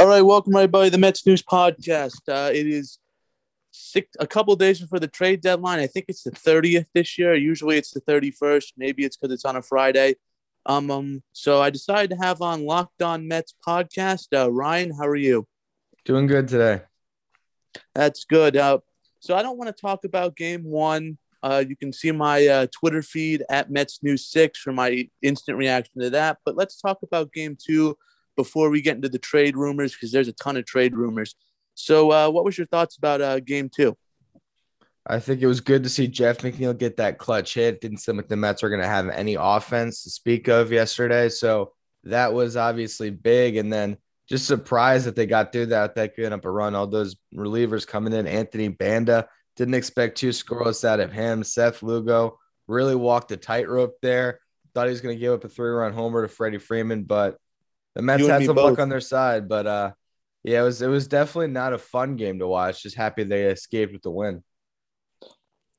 All right, welcome everybody to the Mets News Podcast. Uh, it is six, a couple days before the trade deadline. I think it's the 30th this year. Usually it's the 31st. Maybe it's because it's on a Friday. Um, um, so I decided to have on Locked On Mets podcast. Uh, Ryan, how are you? Doing good today. That's good. Uh, so I don't want to talk about Game One. Uh, you can see my uh, Twitter feed at Mets News Six for my instant reaction to that. But let's talk about Game Two before we get into the trade rumors because there's a ton of trade rumors. So, uh, what was your thoughts about uh, Game Two? I think it was good to see Jeff McNeil get that clutch hit. Didn't seem like the Mets were going to have any offense to speak of yesterday, so that was obviously big. And then just surprised that they got through that, that giving up a run. All those relievers coming in. Anthony Banda didn't expect two scoreless out of him. Seth Lugo really walked the tightrope there. Thought he was going to give up a three-run homer to Freddie Freeman, but the Mets had some both. luck on their side. But uh, yeah, it was it was definitely not a fun game to watch. Just happy they escaped with the win.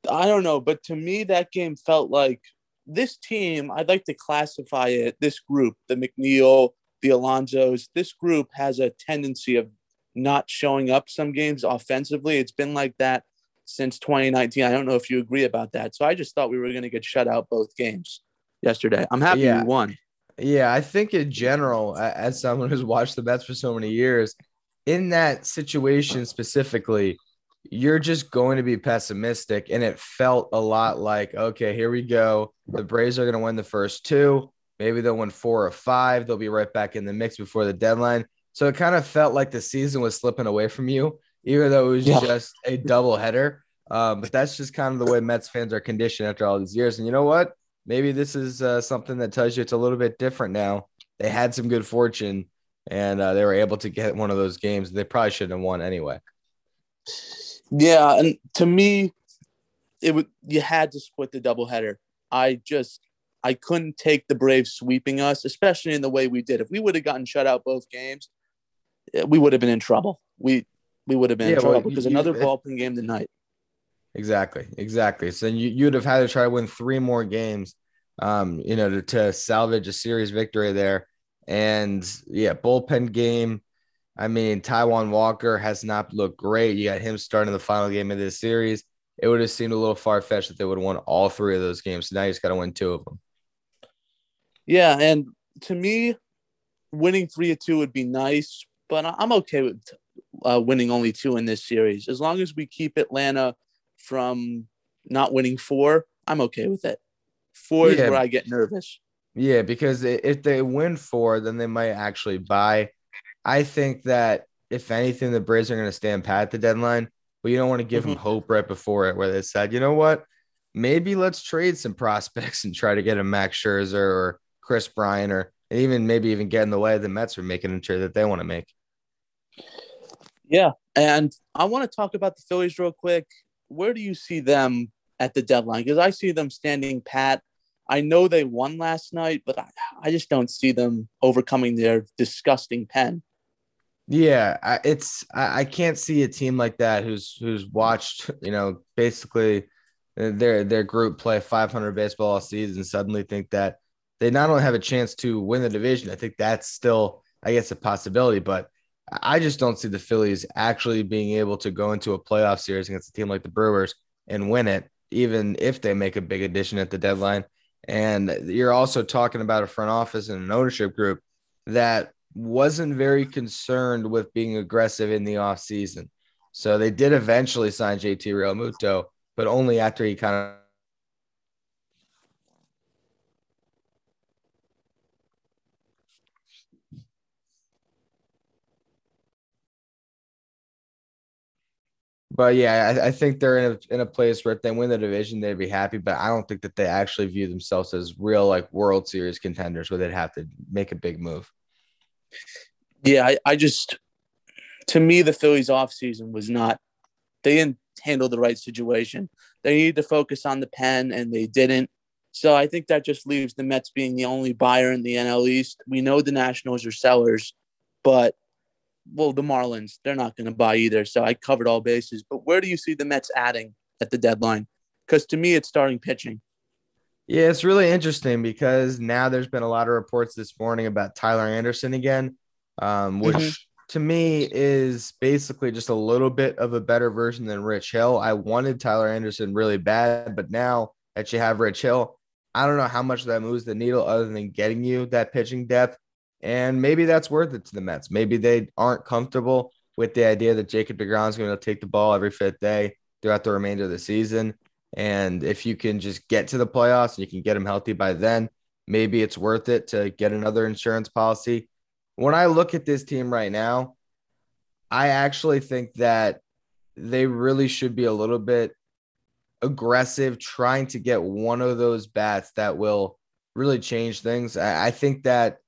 I don't know, but to me, that game felt like this team. I'd like to classify it. This group, the McNeil, the Alonsos, this group has a tendency of not showing up some games offensively. It's been like that since 2019. I don't know if you agree about that. So I just thought we were going to get shut out both games yesterday. I'm happy yeah. we won. Yeah, I think in general, as someone who's watched the Mets for so many years, in that situation specifically, you're just going to be pessimistic. And it felt a lot like, okay, here we go. The Braves are going to win the first two. Maybe they'll win four or five. They'll be right back in the mix before the deadline. So it kind of felt like the season was slipping away from you, even though it was yeah. just a double header. Um, but that's just kind of the way Mets fans are conditioned after all these years. And you know what? Maybe this is uh, something that tells you it's a little bit different now. They had some good fortune and uh, they were able to get one of those games. They probably shouldn't have won anyway. Yeah, and to me, it would you had to split the doubleheader. I just I couldn't take the Braves sweeping us, especially in the way we did. If we would have gotten shut out both games, eh, we would have been in trouble. We we would have been yeah, in trouble well, because you, another ball game tonight. Exactly, exactly. So you you'd have had to try to win three more games, um, you know, to, to salvage a series victory there. And yeah, bullpen game. I mean, Taijuan Walker has not looked great. You got him starting the final game of this series. It would have seemed a little far fetched that they would have won all three of those games. So now you just got to win two of them. Yeah, and to me, winning three or two would be nice, but I'm okay with uh, winning only two in this series as long as we keep Atlanta from not winning four. I'm okay with it. Four yeah. is where I get nervous. Yeah, because if they win four, then they might actually buy. I think that if anything, the Braves are going to stand pat at the deadline, but you don't want to give mm-hmm. them hope right before it, where they said, you know what, maybe let's trade some prospects and try to get a Max Scherzer or Kris Bryant, or even maybe even get in the way of the Mets are making a trade that they want to make. Yeah, and I want to talk about the Phillies real quick. Where do you see them at the deadline? Because I see them standing pat I know they won last night, but I, I just don't see them overcoming their disgusting pen. Yeah, it's I, I can't see a team like that who's who's watched you know basically their their group play 500 baseball all season suddenly think that they not only have a chance to win the division. I think that's still I guess a possibility, but I just don't see the Phillies actually being able to go into a playoff series against a team like the Brewers and win it, even if they make a big addition at the deadline. And you're also talking about a front office and an ownership group that wasn't very concerned with being aggressive in the offseason. So they did eventually sign JT Realmuto, but only after he kind of But yeah, I, I, think they're in a in a place where if they win the division, they'd be happy. But I don't think that they actually view themselves as real like World Series contenders, where they'd have to make a big move. Yeah, I, I just to me the Phillies offseason was not they didn't handle the right situation. They needed to focus on the pen and they didn't. So I think that just leaves the Mets being the only buyer in the NL East. We know the Nationals are sellers, but well, the Marlins, they're not going to buy either. So I covered all bases. But where do you see the Mets adding at the deadline? Because to me, it's starting pitching. Yeah, it's really interesting because now there's been a lot of reports this morning about Tyler Anderson again, um, which mm-hmm. to me is basically just a little bit of a better version than Rich Hill. I wanted Tyler Anderson really bad, but now that you have Rich Hill, I don't know how much that moves the needle other than getting you that pitching depth. And maybe that's worth it to the Mets. Maybe they aren't comfortable with the idea that Jacob DeGrom is going to take the ball every fifth day throughout the remainder of the season. And if you can just get to the playoffs and you can get him healthy by then, maybe it's worth it to get another insurance policy. When I look at this team right now, I actually think that they really should be a little bit aggressive, trying to get one of those bats that will really change things. I, I think that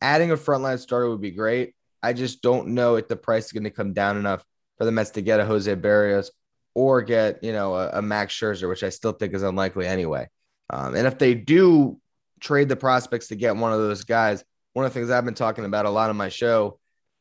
adding a frontline starter would be great. I just don't know if the price is going to come down enough for the Mets to get a Jose Berrios or get, you know, a, a Max Scherzer, which I still think is unlikely anyway. Um, and if they do trade the prospects to get one of those guys, one of the things I've been talking about a lot on my show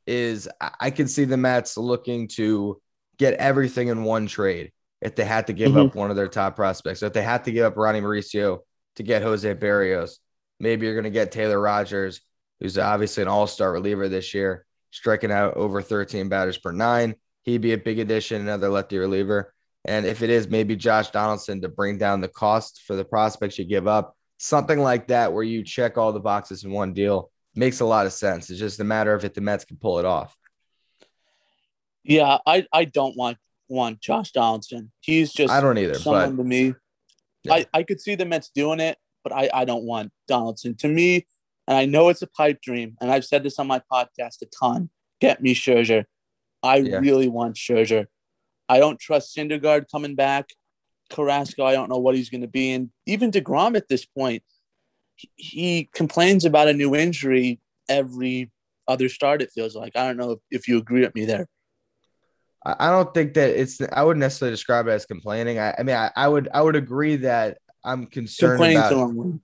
is I, I could see the Mets looking to get everything in one trade if they had to give mm-hmm. up one of their top prospects. So if they had to give up Ronnie Mauricio to get Jose Berrios, maybe you're going to get Taylor Rogers, who's obviously an all star reliever this year, striking out over 13 batters per nine. He'd be a big addition, another lefty reliever. And if it is maybe Josh Donaldson to bring down the cost for the prospects you give up, something like that, where you check all the boxes in one deal, makes a lot of sense. It's just a matter of if the Mets can pull it off. Yeah, I, I don't want want Josh Donaldson. He's just I don't either. Someone but, to me, yeah. I I could see the Mets doing it, but I I don't want Donaldson. To me, and I know it's a pipe dream, and I've said this on my podcast a ton. Get me Scherzer. I yeah. really want Scherzer. I don't trust Syndergaard coming back. Carrasco, I don't know what he's going to be. And even DeGrom at this point, he, he complains about a new injury every other start, it feels like. I don't know if, if you agree with me there. I don't think that it's. I wouldn't necessarily describe it as complaining. I, I mean, I, I, would. I would agree that I'm concerned about.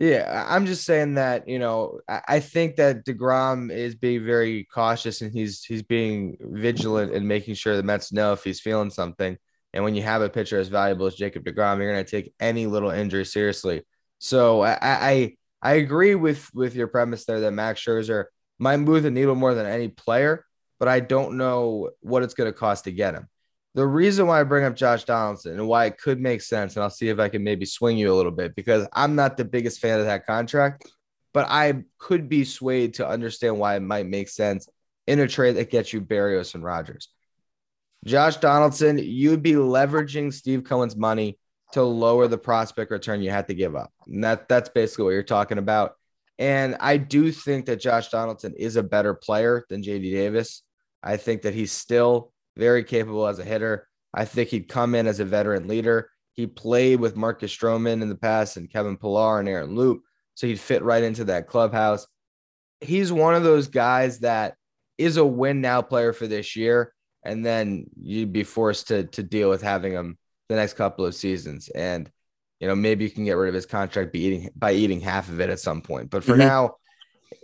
Yeah, I'm just saying that you know I, think that Degrom is being very cautious and he's he's being vigilant and making sure the Mets know if he's feeling something. And when you have a pitcher as valuable as Jacob Degrom, you're going to take any little injury seriously. So I, I I agree with with your premise there that Max Scherzer might move the needle more than any player but I don't know what it's going to cost to get him. The reason why I bring up Josh Donaldson and why it could make sense, and I'll see if I can maybe swing you a little bit because I'm not the biggest fan of that contract, but I could be swayed to understand why it might make sense in a trade that gets you Berrios and Rogers. Josh Donaldson, you'd be leveraging Steve Cohen's money to lower the prospect return you had to give up. And that that's basically what you're talking about. And I do think that Josh Donaldson is a better player than JD Davis. I think that he's still very capable as a hitter. I think he'd come in as a veteran leader. He played with Marcus Stroman in the past and Kevin Pillar and Aaron Loup. So he'd fit right into that clubhouse. He's one of those guys that is a win now player for this year. And then you'd be forced to, to deal with having him the next couple of seasons. And, you know, maybe you can get rid of his contract by eating, by eating half of it at some point. But for mm-hmm. now,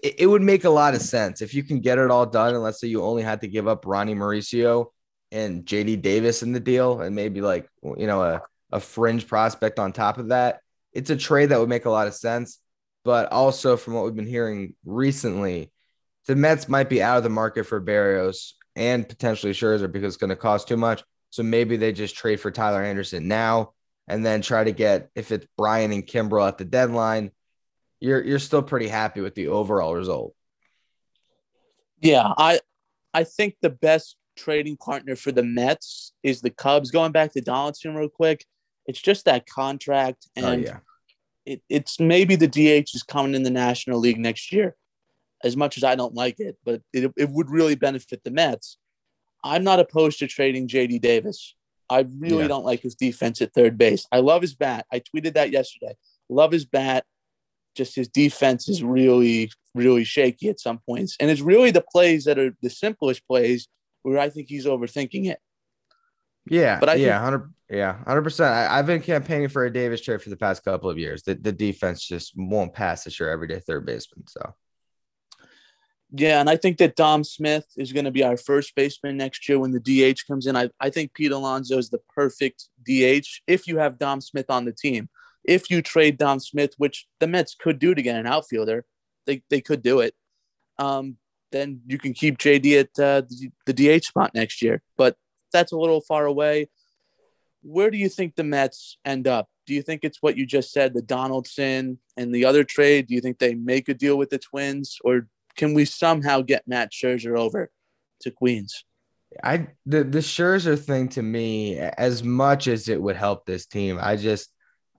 it, it, would make a lot of sense if you can get it all done. And let's say you only had to give up Ronnie Mauricio and JD Davis in the deal, and maybe like you know a a fringe prospect on top of that. It's a trade that would make a lot of sense. But also from what we've been hearing recently, the Mets might be out of the market for Berrios and potentially Scherzer because it's going to cost too much. So maybe they just trade for Tyler Anderson now and then try to get if it's Bryant and Kimbrel at the deadline, you're you're still pretty happy with the overall result. Yeah, I I think the best trading partner for the Mets is the Cubs. Going back to Donaldson real quick, it's just that contract, oh, and oh, yeah. it, it's maybe the DH is coming in the National League next year. As much as I don't like it, but it, it would really benefit the Mets. I'm not opposed to trading JD Davis. I really yeah. don't like his defense at third base. I love his bat. I tweeted that yesterday. Love his bat just his defense is really, really shaky at some points. And it's really the plays that are the simplest plays where I think he's overthinking it. Yeah, but I yeah, hundred yeah, hundred percent. I've been campaigning for a Davis trade for the past couple of years. The the defense just won't pass this year everyday third baseman. So yeah, and I think that Dom Smith is going to be our first baseman next year when the DH comes in. I, I think Pete Alonso is the perfect DH if you have Dom Smith on the team if you trade Dom Smith, which the Mets could do to get an outfielder, they, they could do it. Um, then you can keep JD at uh, the DH spot next year. But that's a little far away. Where do you think the Mets end up? Do you think it's what you just said, the Donaldson and the other trade? Do you think they make a deal with the Twins, or can we somehow get Matt Scherzer over to Queens? I the the Scherzer thing to me, as much as it would help this team, I just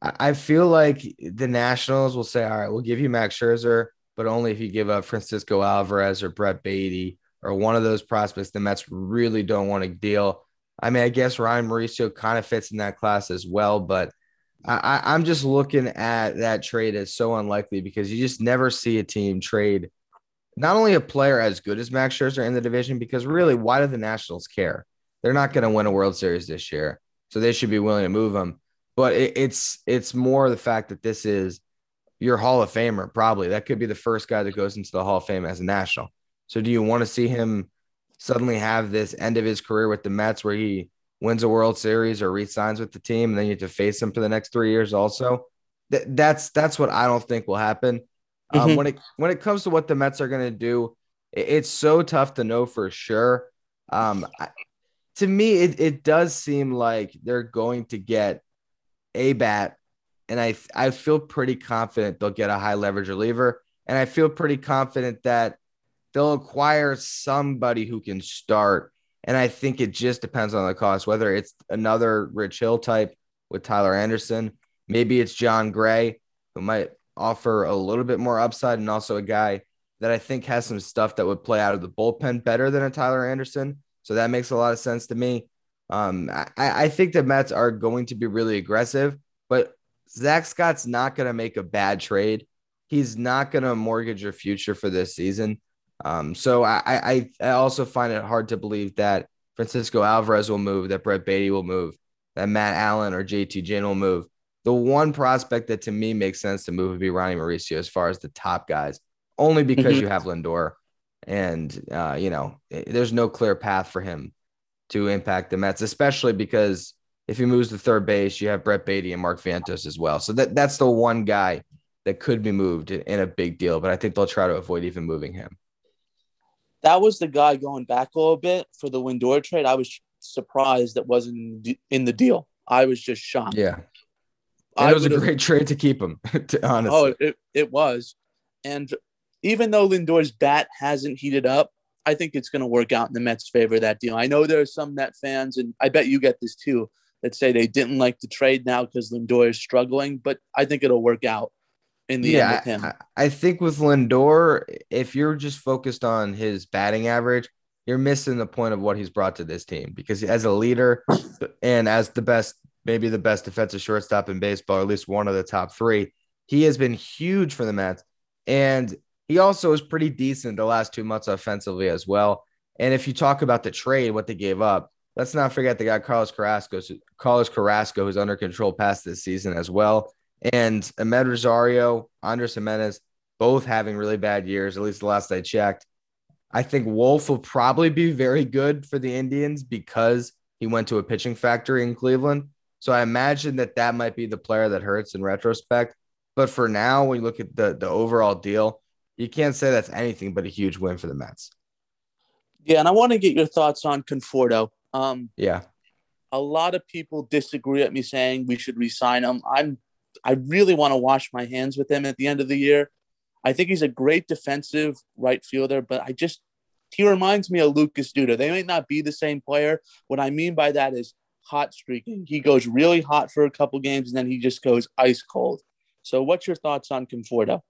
I feel like the Nationals will say, all right, we'll give you Max Scherzer, but only if you give up Francisco Alvarez or Brett Baty or one of those prospects the Mets really don't want to deal. I mean, I guess Ryan Mauricio kind of fits in that class as well, but I, I'm just looking at that trade as so unlikely because you just never see a team trade not only a player as good as Max Scherzer in the division, because really, why do the Nationals care? They're not going to win a World Series this year, so they should be willing to move him. But it, it's it's more the fact that this is your Hall of Famer, probably that could be the first guy that goes into the Hall of Fame as a national. So, do you want to see him suddenly have this end of his career with the Mets where he wins a World Series or resigns with the team, and then you have to face him for the next three years? Also, Th- that's that's what I don't think will happen. Um, mm-hmm. When it when it comes to what the Mets are going to do, it, it's so tough to know for sure. Um, I, to me, it, it does seem like they're going to get a bat, and I I feel pretty confident they'll get a high leverage reliever, and I feel pretty confident that they'll acquire somebody who can start. And I think it just depends on the cost, whether it's another Rich Hill type with Tyler Anderson, maybe it's Jon Gray, who might offer a little bit more upside, and also a guy that I think has some stuff that would play out of the bullpen better than a Tyler Anderson. So that makes a lot of sense to me. Um, I, I think the Mets are going to be really aggressive, but Zack Scott's not going to make a bad trade. He's not going to mortgage your future for this season. Um, so I, I, I also find it hard to believe that Francisco Alvarez will move, that Brett Baty will move, that Matt Allen or JT Ginn will move. The one prospect that to me makes sense to move would be Ronnie Mauricio as far as the top guys, only because mm-hmm. you have Lindor, and uh, you know there's no clear path for him to impact the Mets, especially because if he moves to third base, you have Brett Baty and Mark Vientos as well. So that that's the one guy that could be moved in a big deal, but I think they'll try to avoid even moving him that was the guy going back a little bit for the Lindor trade. I was surprised that wasn't in the deal. I was just shocked. Yeah. it was a great trade to keep him, to, honestly. Oh, it, it was. And even though Lindor's bat hasn't heated up, I think it's going to work out in the Mets' favor, that deal. I know there are some Met fans, and I bet you get this too, that say they didn't like the trade now because Lindor is struggling, but I think it'll work out in the yeah, end with him. I, I think with Lindor, if you're just focused on his batting average, you're missing the point of what he's brought to this team because as a leader and as the best, maybe the best defensive shortstop in baseball, or at least one of the top three, he has been huge for the Mets. And he also is pretty decent the last two months offensively as well. And if you talk about the trade, what they gave up, let's not forget they got Carlos Carrasco, Carlos Carrasco, who's under control past this season as well and Amed Rosario, Andres Gimenez, both having really bad years, at least the last I checked. I think Wolf will probably be very good for the Indians because he went to a pitching factory in Cleveland. So I imagine that that might be the player that hurts in retrospect. But for now, when you look at the, the overall deal, you can't say that's anything but a huge win for the Mets. Yeah, and I want to get your thoughts on Conforto. Um, yeah. A lot of people disagree at me saying we should resign him. I'm I really want to wash my hands with him at the end of the year. I think he's a great defensive right fielder, but I just he reminds me of Lucas Duda. They may not be the same player. What I mean by that is hot streaking. He goes really hot for a couple games and then he just goes ice cold. So what's your thoughts on Conforto?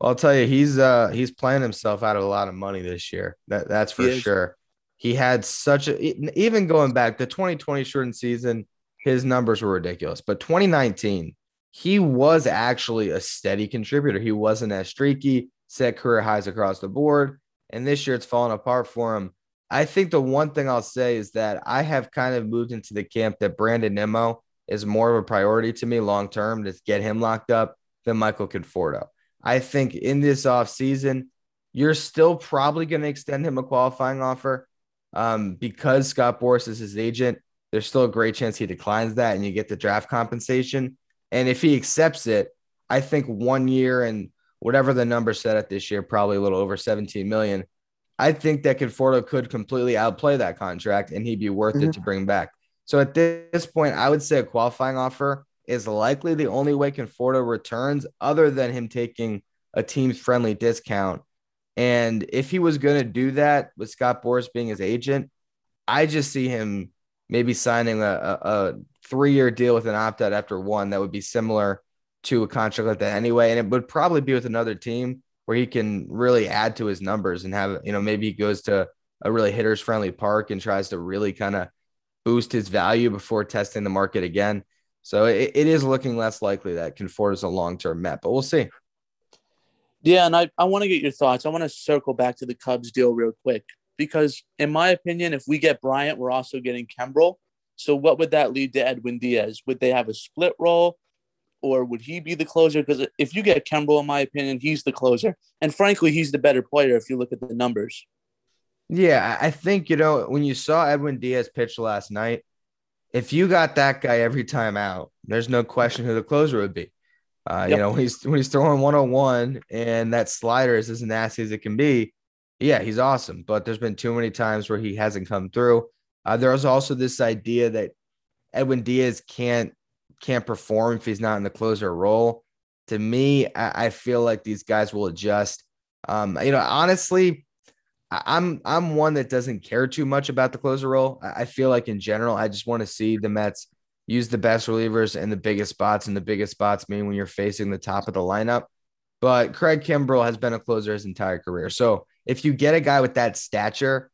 Well, I'll tell you, he's uh he's playing himself out of a lot of money this year. That that's for sure. He had such a even going back the 2020 shortened season, his numbers were ridiculous. But 2019, he was actually a steady contributor. He wasn't as streaky, set career highs across the board. And this year it's fallen apart for him. I think the one thing I'll say is that I have kind of moved into the camp that Brandon Nimmo is more of a priority to me long term to get him locked up than Michael Conforto. I think in this offseason, you're still probably going to extend him a qualifying offer um, because Scott Boras is his agent. There's still a great chance he declines that and you get the draft compensation. And if he accepts it, I think one year and whatever the number set at this year, probably a little over 17 million, I think that Conforto could completely outplay that contract and he'd be worth mm-hmm. it to bring back. So at this point, I would say a qualifying offer is likely the only way Conforto returns, other than him taking a team's friendly discount. And if he was going to do that with Scott Boras being his agent, I just see him maybe signing a, a, a three year deal with an opt out after one that would be similar to a contract like that anyway. And it would probably be with another team where he can really add to his numbers and have, you know, maybe he goes to a really hitters friendly park and tries to really kind of boost his value before testing the market again. So it, it is looking less likely that Conforto is a long term Met, but we'll see. Yeah, and I, I want to get your thoughts. I want to circle back to the Cubs deal real quick because, in my opinion, if we get Bryant, we're also getting Kimbrel. So, what would that lead to Edwin Diaz? Would they have a split role, or would he be the closer? Because if you get Kimbrel, in my opinion, he's the closer, and frankly, he's the better player if you look at the numbers. Yeah, I think you know when you saw Edwin Diaz pitch last night, if you got that guy every time out, there's no question who the closer would be. Uh, yep. You know, when he's when he's throwing 101 and that slider is as nasty as it can be, yeah, he's awesome. But there's been too many times where he hasn't come through. Uh, there's also this idea that Edwin Diaz can't can't perform if he's not in the closer role. To me, I, I feel like these guys will adjust. Um, you know, honestly, I'm I'm one that doesn't care too much about the closer role. I feel like in general, I just want to see the Mets use the best relievers in the biggest spots, and the biggest spots mean when you're facing the top of the lineup. But Craig Kimbrel has been a closer his entire career. So if you get a guy with that stature,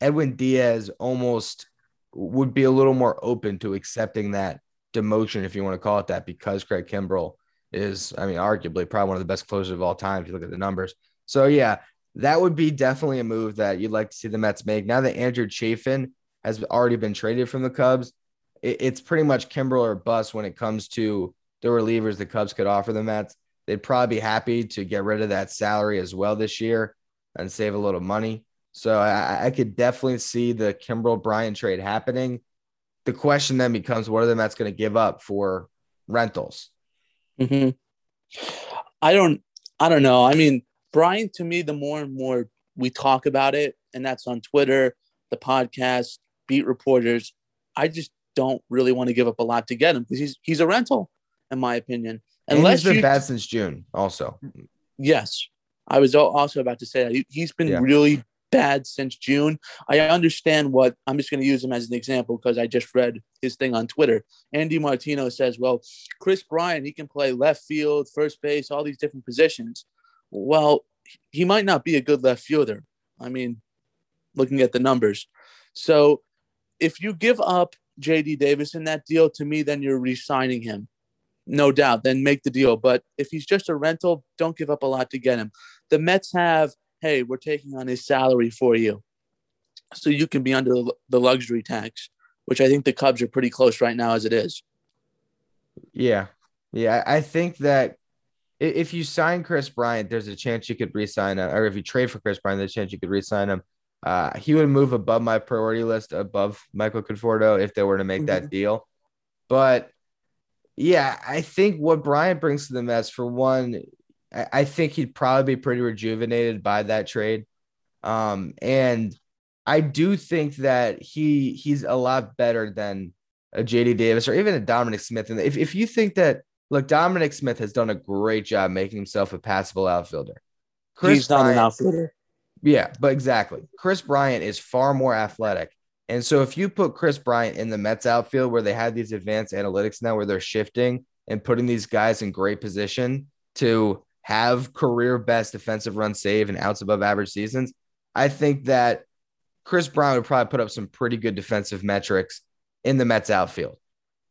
Edwin Diaz almost would be a little more open to accepting that demotion, if you want to call it that, because Craig Kimbrel is, I mean, arguably probably one of the best closers of all time if you look at the numbers. So yeah, that would be definitely a move that you'd like to see the Mets make. Now that Andrew Chafin has already been traded from the Cubs, it's pretty much Kimbrel or bust when it comes to the relievers the Cubs could offer the Mets. They'd probably be happy to get rid of that salary as well this year and save a little money. So I, I could definitely see the Kimbrel Bryant trade happening. The question then becomes what are the Mets going to give up for rentals? Mm-hmm. I don't I don't know. I mean, Bryant to me, the more and more we talk about it, and that's on Twitter, the podcast, beat reporters, I just don't really want to give up a lot to get him because he's he's a rental, in my opinion. Unless and he's been you, bad since June, also. Yes, I was also about to say that he, has been yeah. really bad since June. I understand what I'm just going to use him as an example because I just read his thing on Twitter. Andy Martino says, "Well, Kris Bryant, he can play left field, first base, all these different positions." Well, he might not be a good left fielder. I mean, looking at the numbers. So, if you give up JD Davis in that deal, to me, then you're re-signing him no doubt, then make the deal. But if he's just a rental, don't give up a lot to get him. The Mets have, hey, we're taking on his salary for you. So you can be under the luxury tax, which I think the Cubs are pretty close right now as it is. Yeah. Yeah. I think that if you sign Kris Bryant, there's a chance you could re-sign him. Or if you trade for Kris Bryant, there's a chance you could re-sign him. Uh, he would move above my priority list, above Michael Conforto if they were to make mm-hmm. that deal. But yeah, I think what Bryant brings to the Mets, for one, I think he'd probably be pretty rejuvenated by that trade. Um, and I do think that he he's a lot better than a JD Davis or even a Dominic Smith. And if, if you think that look, Dominic Smith has done a great job making himself a passable outfielder. Chris he's Bryant, not an outfielder. Yeah, but exactly. Kris Bryant is far more athletic. And so if you put Kris Bryant in the Mets outfield where they have these advanced analytics now where they're shifting and putting these guys in great position to have career best defensive run save and outs above average seasons, I think that Kris Bryant would probably put up some pretty good defensive metrics in the Mets outfield.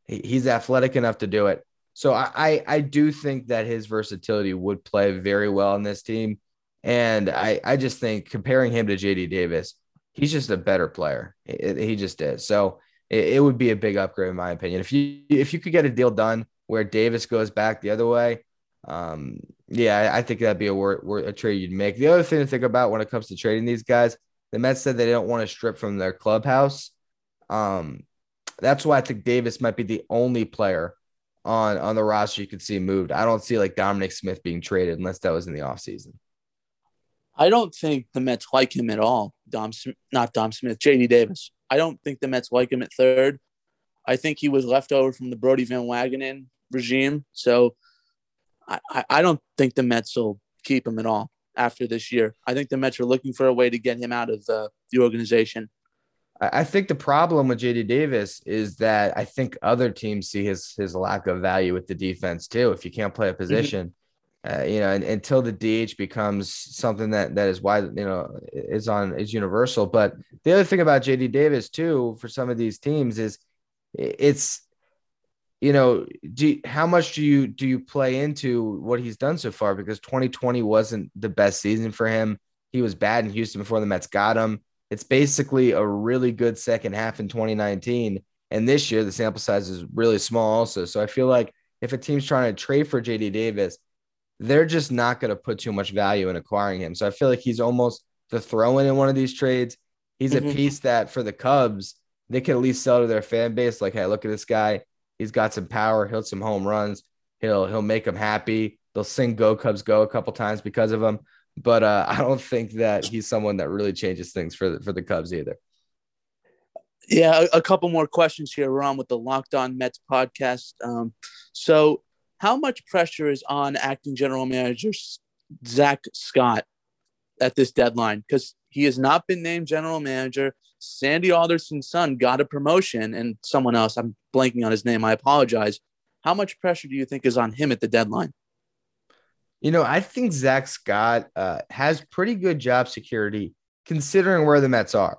He's athletic enough to do it. So I, I, I do think that his versatility would play very well in this team. And I, I just think comparing him to JD Davis, he's just a better player. He just is. So it, it, would be a big upgrade in my opinion. If you if you could get a deal done where Davis goes back the other way, um, yeah, I think that'd be a, wor- a trade you'd make. The other thing to think about when it comes to trading these guys, the Mets said they don't want to strip from their clubhouse. Um, that's why I think Davis might be the only player on on the roster you could see moved. I don't see like Dominic Smith being traded unless that was in the offseason. I don't think the Mets like him at all. Dom, not Dom Smith, JD Davis. I don't think the Mets like him at third. I think he was left over from the Brodie Van Wagenen regime. So I, I don't think the Mets will keep him at all after this year. I think the Mets are looking for a way to get him out of the, the organization. I think the problem with JD Davis is that I think other teams see his his lack of value with the defense too. If you can't play a mm-hmm. position. Uh, you know, and, until the DH becomes something that that is why you know is on is universal. But the other thing about JD Davis too, for some of these teams, is it's you know, do how much do you do you play into what he's done so far? Because 2020 wasn't the best season for him. He was bad in Houston before the Mets got him. It's basically a really good second half in 2019. And this year, the sample size is really small, also. So I feel like if a team's trying to trade for JD Davis, they're just not going to put too much value in acquiring him. So I feel like he's almost the throw in in one of these trades. He's mm-hmm. a piece that for the Cubs, they can at least sell to their fan base. Like, hey, look at this guy. He's got some power. He'll some home runs. He'll he'll make them happy. They'll sing "Go Cubs Go" a couple times because of him but uh, I don't think that he's someone that really changes things for the, for the Cubs either. Yeah, a, a couple more questions here. We're on with the Locked On Mets podcast. Um, so, how much pressure is on acting general manager Zack Scott at this deadline? Because he has not been named general manager. Sandy Alderson's son got a promotion, and someone else, I'm blanking on his name. I apologize. How much pressure do you think is on him at the deadline? You know, I think Zack Scott uh, has pretty good job security considering where the Mets are.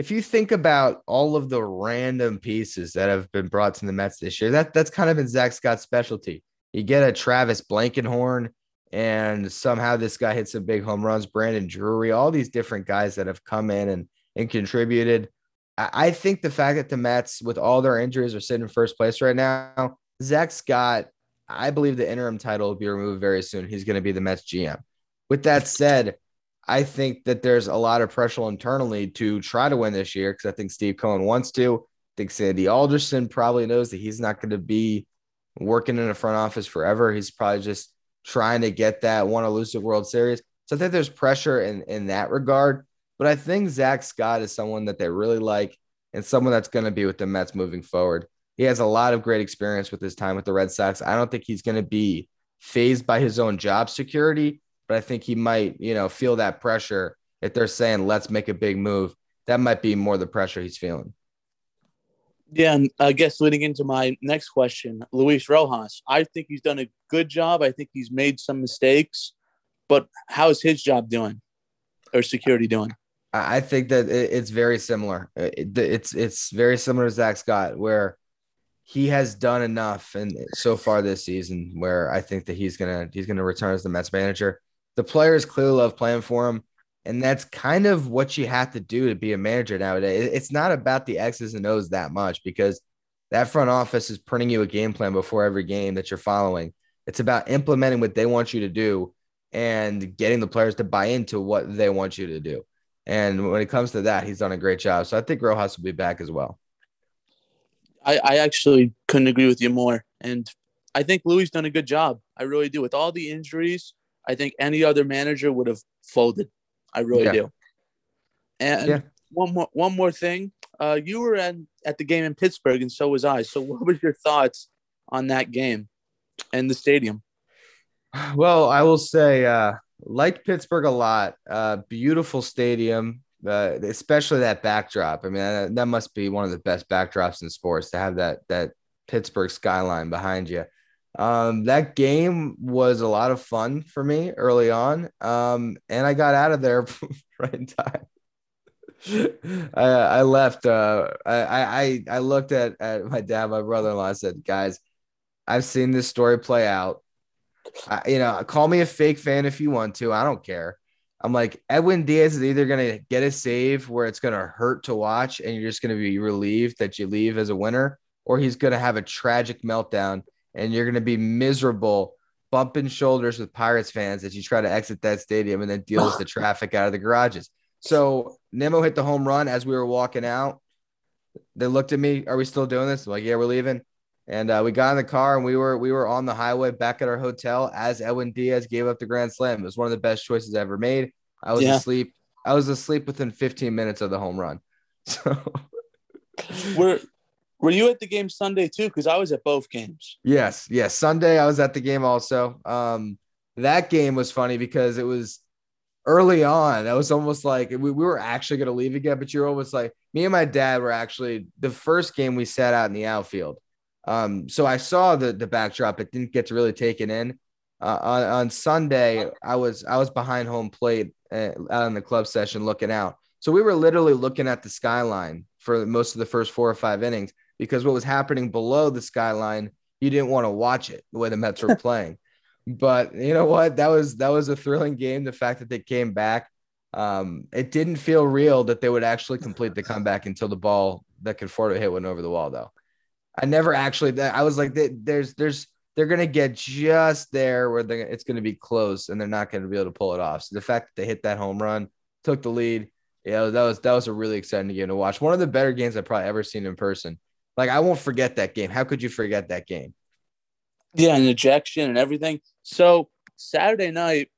If you think about all of the random pieces that have been brought to the Mets this year, that that's kind of been Zack Scott's specialty. You get a Travis Blankenhorn, and somehow this guy hits some big home runs. Brandon Drury, all these different guys that have come in and and contributed. I, I think the fact that the Mets, with all their injuries, are sitting in first place right now, Zach Scott I believe the interim title will be removed very soon. He's going to be the Mets GM. With that said, I think that there's a lot of pressure internally to try to win this year because I think Steve Cohen wants to. I think Sandy Alderson probably knows that he's not going to be working in a front office forever. He's probably just trying to get that one elusive World Series. So I think there's pressure in, in that regard. But I think Zack Scott is someone that they really like and someone that's going to be with the Mets moving forward. He has a lot of great experience with his time with the Red Sox. I don't think he's going to be phased by his own job security, but I think he might, you know, feel that pressure if they're saying, let's make a big move. That might be more the pressure he's feeling. Yeah, and I guess leading into my next question, Luis Rojas. I think he's done a good job. I think he's made some mistakes, but how's his job doing or security doing? I think that it's very similar. Uh, it's it's very similar to Zack Scott, where he has done enough and so far this season where I think that he's gonna he's gonna return as the Mets manager. The players clearly love playing for him, and that's kind of what you have to do to be a manager nowadays. It's not about the X's and O's that much because that front office is printing you a game plan before every game that you're following. It's about implementing what they want you to do and getting the players to buy into what they want you to do. And when it comes to that, he's done a great job. So I think Rojas will be back as well. I, I actually couldn't agree with you more. And I think Louis done a good job. I really do. With all the injuries, I think any other manager would have folded. I really yeah. do. And yeah. one more one more thing. Uh, you were at, at the game in Pittsburgh, and so was I. So, what were your thoughts on that game and the stadium? Well, I will say, uh, like Pittsburgh a lot. Uh, beautiful stadium, uh, especially that backdrop. I mean, that, that, must be one of the best backdrops in sports to have that that Pittsburgh skyline behind you. Um, that game was a lot of fun for me early on, um, and I got out of there right in time. I, I left. Uh, I, I I looked at at my dad, my brother in law. Said, "Guys, I've seen this story play out. I, you know, call me a fake fan if you want to. I don't care." I'm like, Edwin Diaz is either going to get a save where it's going to hurt to watch and you're just going to be relieved that you leave as a winner, or he's going to have a tragic meltdown and you're going to be miserable, bumping shoulders with Pirates fans as you try to exit that stadium and then deals the traffic out of the garages. So Nimmo hit the home run as we were walking out. They looked at me, Are we still doing this? I'm like, yeah, we're leaving. And uh, we got in the car and we were we were on the highway back at our hotel as Edwin Diaz gave up the grand slam. It was one of the best choices I ever made. I was Yeah. asleep. I was asleep within 15 minutes of the home run. So Were Were you at the game Sunday too? Because I was at both games. yes, yes. Sunday I was at the game also. Um, that game was funny because it was early on. That was almost like we, we were actually going to leave again, but you're almost like me and my dad were actually the first game we sat out in the outfield. Um, so I saw the the backdrop, but didn't get to really take it in. Uh, on, on Sunday, I was I was behind home plate uh, out in the club session looking out. So we were literally looking at the skyline for most of the first four or five innings because what was happening below the skyline, you didn't want to watch it the way the Mets were playing. But you know what? That was that was a thrilling game. The fact that they came back, um, it didn't feel real that they would actually complete the comeback until the ball that Conforto hit went over the wall. Though, I never actually. I was like, they- there's there's they're gonna get just there where they're, it's gonna be close, and they're not gonna be able to pull it off. So the fact that they hit that home run, took the lead, yeah, that was that was a really exciting game to watch. One of the better games I've probably ever seen in person. Like I won't forget that game. How could you forget that game? Yeah, an ejection and everything. So Saturday night,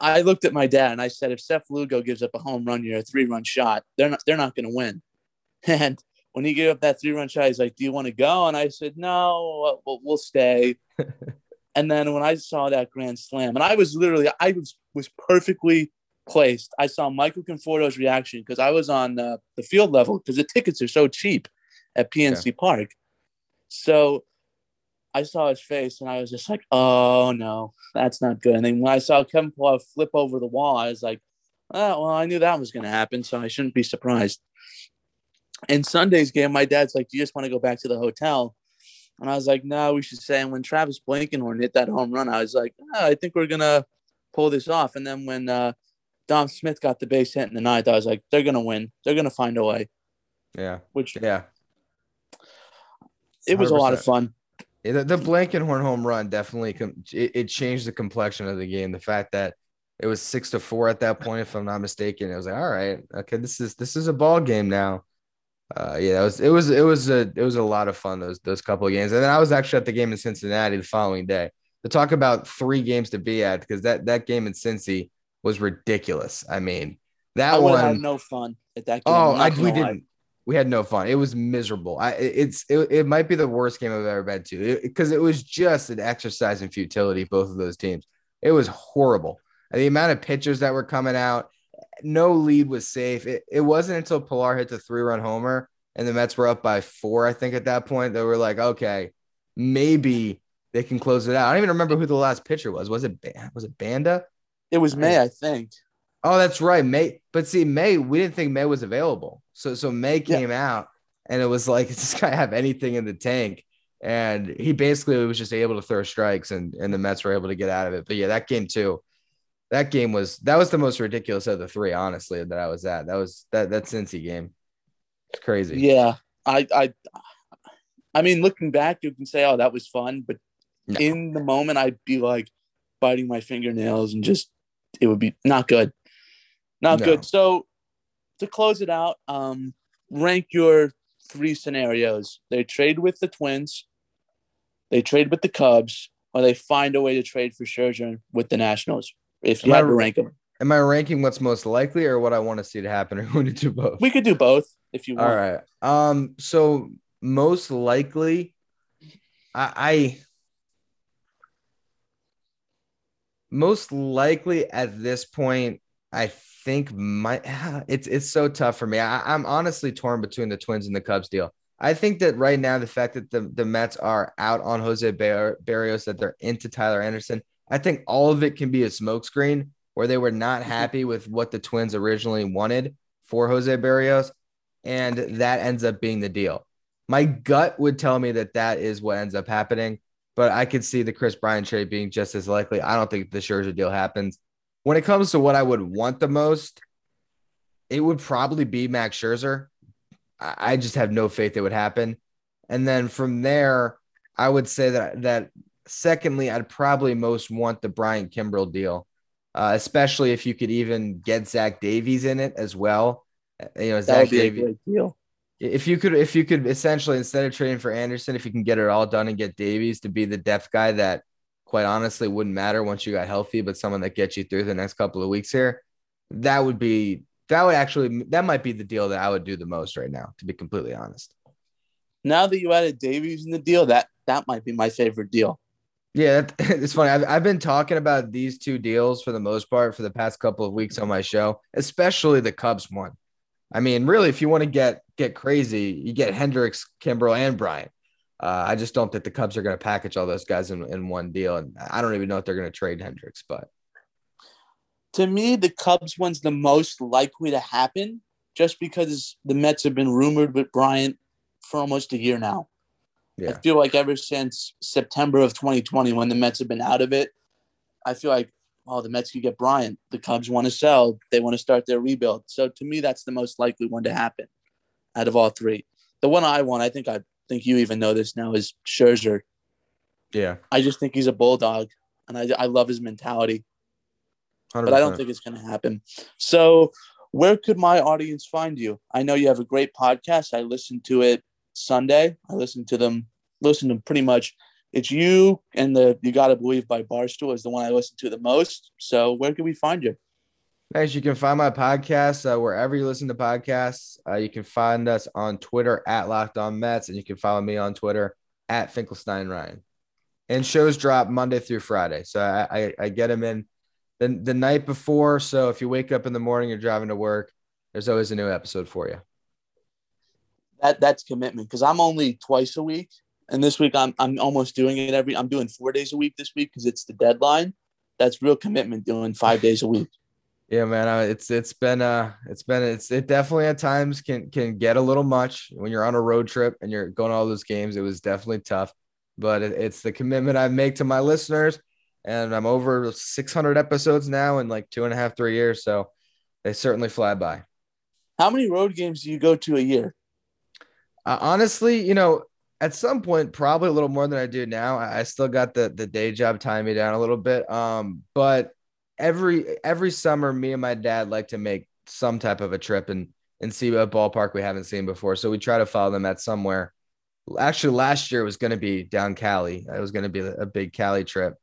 I looked at my dad and I said, if Seth Lugo gives up a home run here, a three run shot, they're not they're not going to win. And when he gave up that three run shot, he's like, "Do you want to go?" And I said, "No, uh, we'll, we'll stay." and then when I saw that grand slam, and I was literally, I was was perfectly placed. I saw Michael Conforto's reaction because I was on uh, the field level because the tickets are so cheap at PNC Park. So I saw his face and I was just like, oh no, that's not good. And then when I saw Kevin Paul flip over the wall, I was like, oh, well, I knew that was going to happen, so I shouldn't be surprised. In Sunday's game, my dad's like, do you just want to go back to the hotel? And I was like, no, we should say. And when Travis Blankenhorn hit that home run, I was like, oh, I think we're going to pull this off. And then when uh, Dom Smith got the base hit in the ninth, I was like, they're going to win. They're going to find a way, Yeah, which yeah. it was a lot of fun. Yeah, the, the Blankenhorn home run definitely it, it changed the complexion of the game. The fact that it was six to four at that point, if I'm not mistaken, it was like, all right, okay, this is this is a ball game now. Uh, yeah, it was it was it was a it was a lot of fun those those couple of games, and then I was actually at the game in Cincinnati the following day to talk about three games to be at because that that game in Cincy was ridiculous. I mean, that I one had no fun at that game. Oh, I, we lie. didn't. We had no fun. It was miserable. I it's it, it might be the worst game I've ever been to because it, was just an exercise in futility. Both of those teams. It was horrible. And the amount of pitchers that were coming out, no lead was safe. It, it wasn't until Pillar hit the three run homer and the Mets were up by four. I think at that point they were like, okay, maybe they can close it out. I don't even remember who the last pitcher was. Was it was it Banda? It was May, I think. Oh, that's right, May. But see, May, we didn't think May was available. So so May Yeah. came out and it was like, does this guy have anything in the tank? And he basically was just able to throw strikes and, and the Mets were able to get out of it. But yeah, that game too. That game was that was the most ridiculous of the three, honestly, that I was at. That was that that Cincy game. It's crazy. Yeah, I, I, I mean, looking back, you can say, "Oh, that was fun," but No. in the moment, I'd be like biting my fingernails and just it would be not good, not No. good. So to close it out, um, rank your three scenarios: they trade with the Twins, they trade with the Cubs, or they find a way to trade for Scherzer with the Nationals. If you Am I had to rank them, Am I ranking what's most likely or what I want to see to happen or going to do both? we could do both if you want. All right. Um. So most likely, I, I most likely at this point, I think my it's it's so tough for me. I, I'm honestly torn between the Twins and the Cubs deal. I think that right now the fact that the, the Mets are out on Jose Bar- Barrios, that they're into Tyler Anderson, I think all of it can be a smokescreen where they were not mm-hmm. happy with what the Twins originally wanted for Jose Berrios, and that ends up being the deal. My gut would tell me that that is what ends up happening, but I could see the Kris Bryant trade being just as likely. I don't think the Scherzer deal happens. When it comes to what I would want the most, it would probably be Max Scherzer. I just have no faith it would happen. And then from there, I would say that that secondly, I'd probably most want the Bryant Kimbrel deal, uh, especially if you could even get Zach Davies in it as well. Uh, You know, That Zach Davies. deal. If you could, if you could essentially instead of trading for Anderson, if you can get it all done and get Davies to be the depth guy that quite honestly wouldn't matter once you got healthy, but someone that gets you through the next couple of weeks here, that would be that would actually that might be the deal that I would do the most right now, to be completely honest. Now that you added Davies in the deal, that that might be my favorite deal. Yeah, it's funny. I've, I've been talking about these two deals for the most part for the past couple of weeks on my show, especially the Cubs one. I mean, really, if you want to get get crazy, you get Hendricks, Kimbrel, and Bryant. Uh, I just don't think the Cubs are going to package all those guys in, in one deal, and I don't even know if they're going to trade Hendricks. But to me, the Cubs one's the most likely to happen, just because the Mets have been rumored with Bryant for almost a year now. Yeah. I feel like ever since September of 2020, when the Mets have been out of it, I feel like, oh, the Mets could get Bryant. The Cubs want to sell. They want to start their rebuild. So to me, that's the most likely one to happen out of all three. The one I want, I think I think you even know this now, is Scherzer. Yeah. I just think he's a bulldog, and I, I love his mentality. 100%. But I don't think it's going to happen. So, where could my audience find you? I know you have a great podcast. I listened to it Sunday. I listened to them, listen to pretty much. It's you and the You Gotta Believe by Barstool is the one I listen to the most. So, where can we find you? Guys, you can find my podcast uh, wherever you listen to podcasts. Uh, you can find us on Twitter at Locked On Mets, and you can follow me on Twitter at Finkelstein Ryan. And shows drop Monday through Friday, so I, I, I get them in the, the night before. So if you wake up in the morning, you're driving to work, there's always a new episode for you. That that's commitment because I'm only twice a week, and this week I'm I'm almost doing it every. I'm doing four days a week this week because it's the deadline. That's real commitment doing five days a week. Yeah, man, it's it's been uh it's been it's it definitely at times can can get a little much when you're on a road trip and you're going to all those games. It was definitely tough, but it, it's the commitment I make to my listeners, and I'm over 600 episodes now in like two and a half three years, so they certainly fly by. How many road games do you go to a year? Uh, honestly, you know, at some point, probably a little more than I do now. I, I still got the the day job tying me down a little bit, um, but every every summer, me and my dad like to make some type of a trip and and see a ballpark we haven't seen before. So we try to follow them at somewhere. Actually, last year was going to be down Cali. It was going to be a big Cali trip,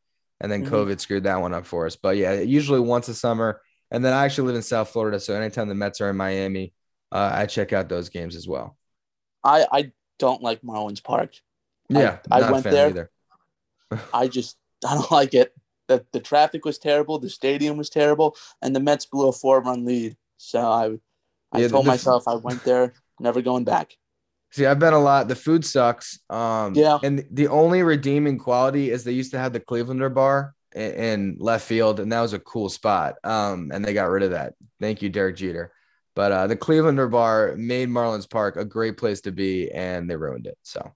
and then mm-hmm. COVID screwed that one up for us. But yeah, usually once a summer. And then I actually live in South Florida, so anytime the Mets are in Miami, uh, I check out those games as well. I I don't like Marlins Park. Yeah, I, I went there. I just I don't like it That the traffic was terrible, the stadium was terrible, and the Mets blew a four run lead. So I I yeah, told the, myself I went there, never going back. See, I've been a lot. The food sucks. Um, yeah. And the only redeeming quality is they used to have the Clevelander bar in, in left field, and that was a cool spot. Um, and they got rid of that. Thank you, Derek Jeter. But uh, the Clevelander bar made Marlins Park a great place to be, and they ruined it. So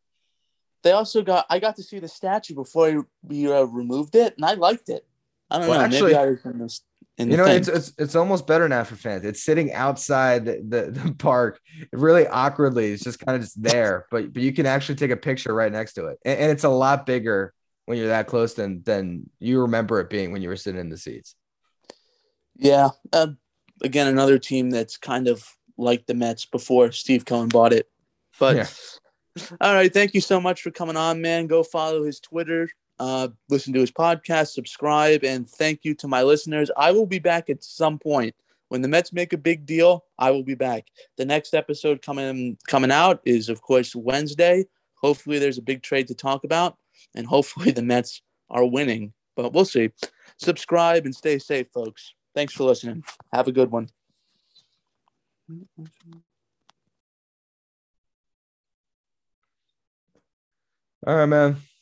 they also got I got to see the statue before we uh, removed it, and I liked it. I don't well, know. Actually, maybe I was in this. In you know, it's, it's it's almost better now for fans. It's sitting outside the, the, the park, really awkwardly. It's just kind of just there, but but you can actually take a picture right next to it, and, and it's a lot bigger when you're that close than than you remember it being when you were sitting in the seats. Yeah. Uh, again, another team that's kind of like the Mets before Steve Cohen bought it, but. Yeah all right. Thank you so much for coming on, man. Go follow his Twitter, uh, listen to his podcast, subscribe, and thank you to my listeners. I will be back at some point. When the Mets make a big deal, I will be back. The next episode coming coming out is, of course, Wednesday. Hopefully, there's a big trade to talk about, and hopefully, the Mets are winning. But we'll see. Subscribe and stay safe, folks. Thanks for listening. Have a good one. All right, man.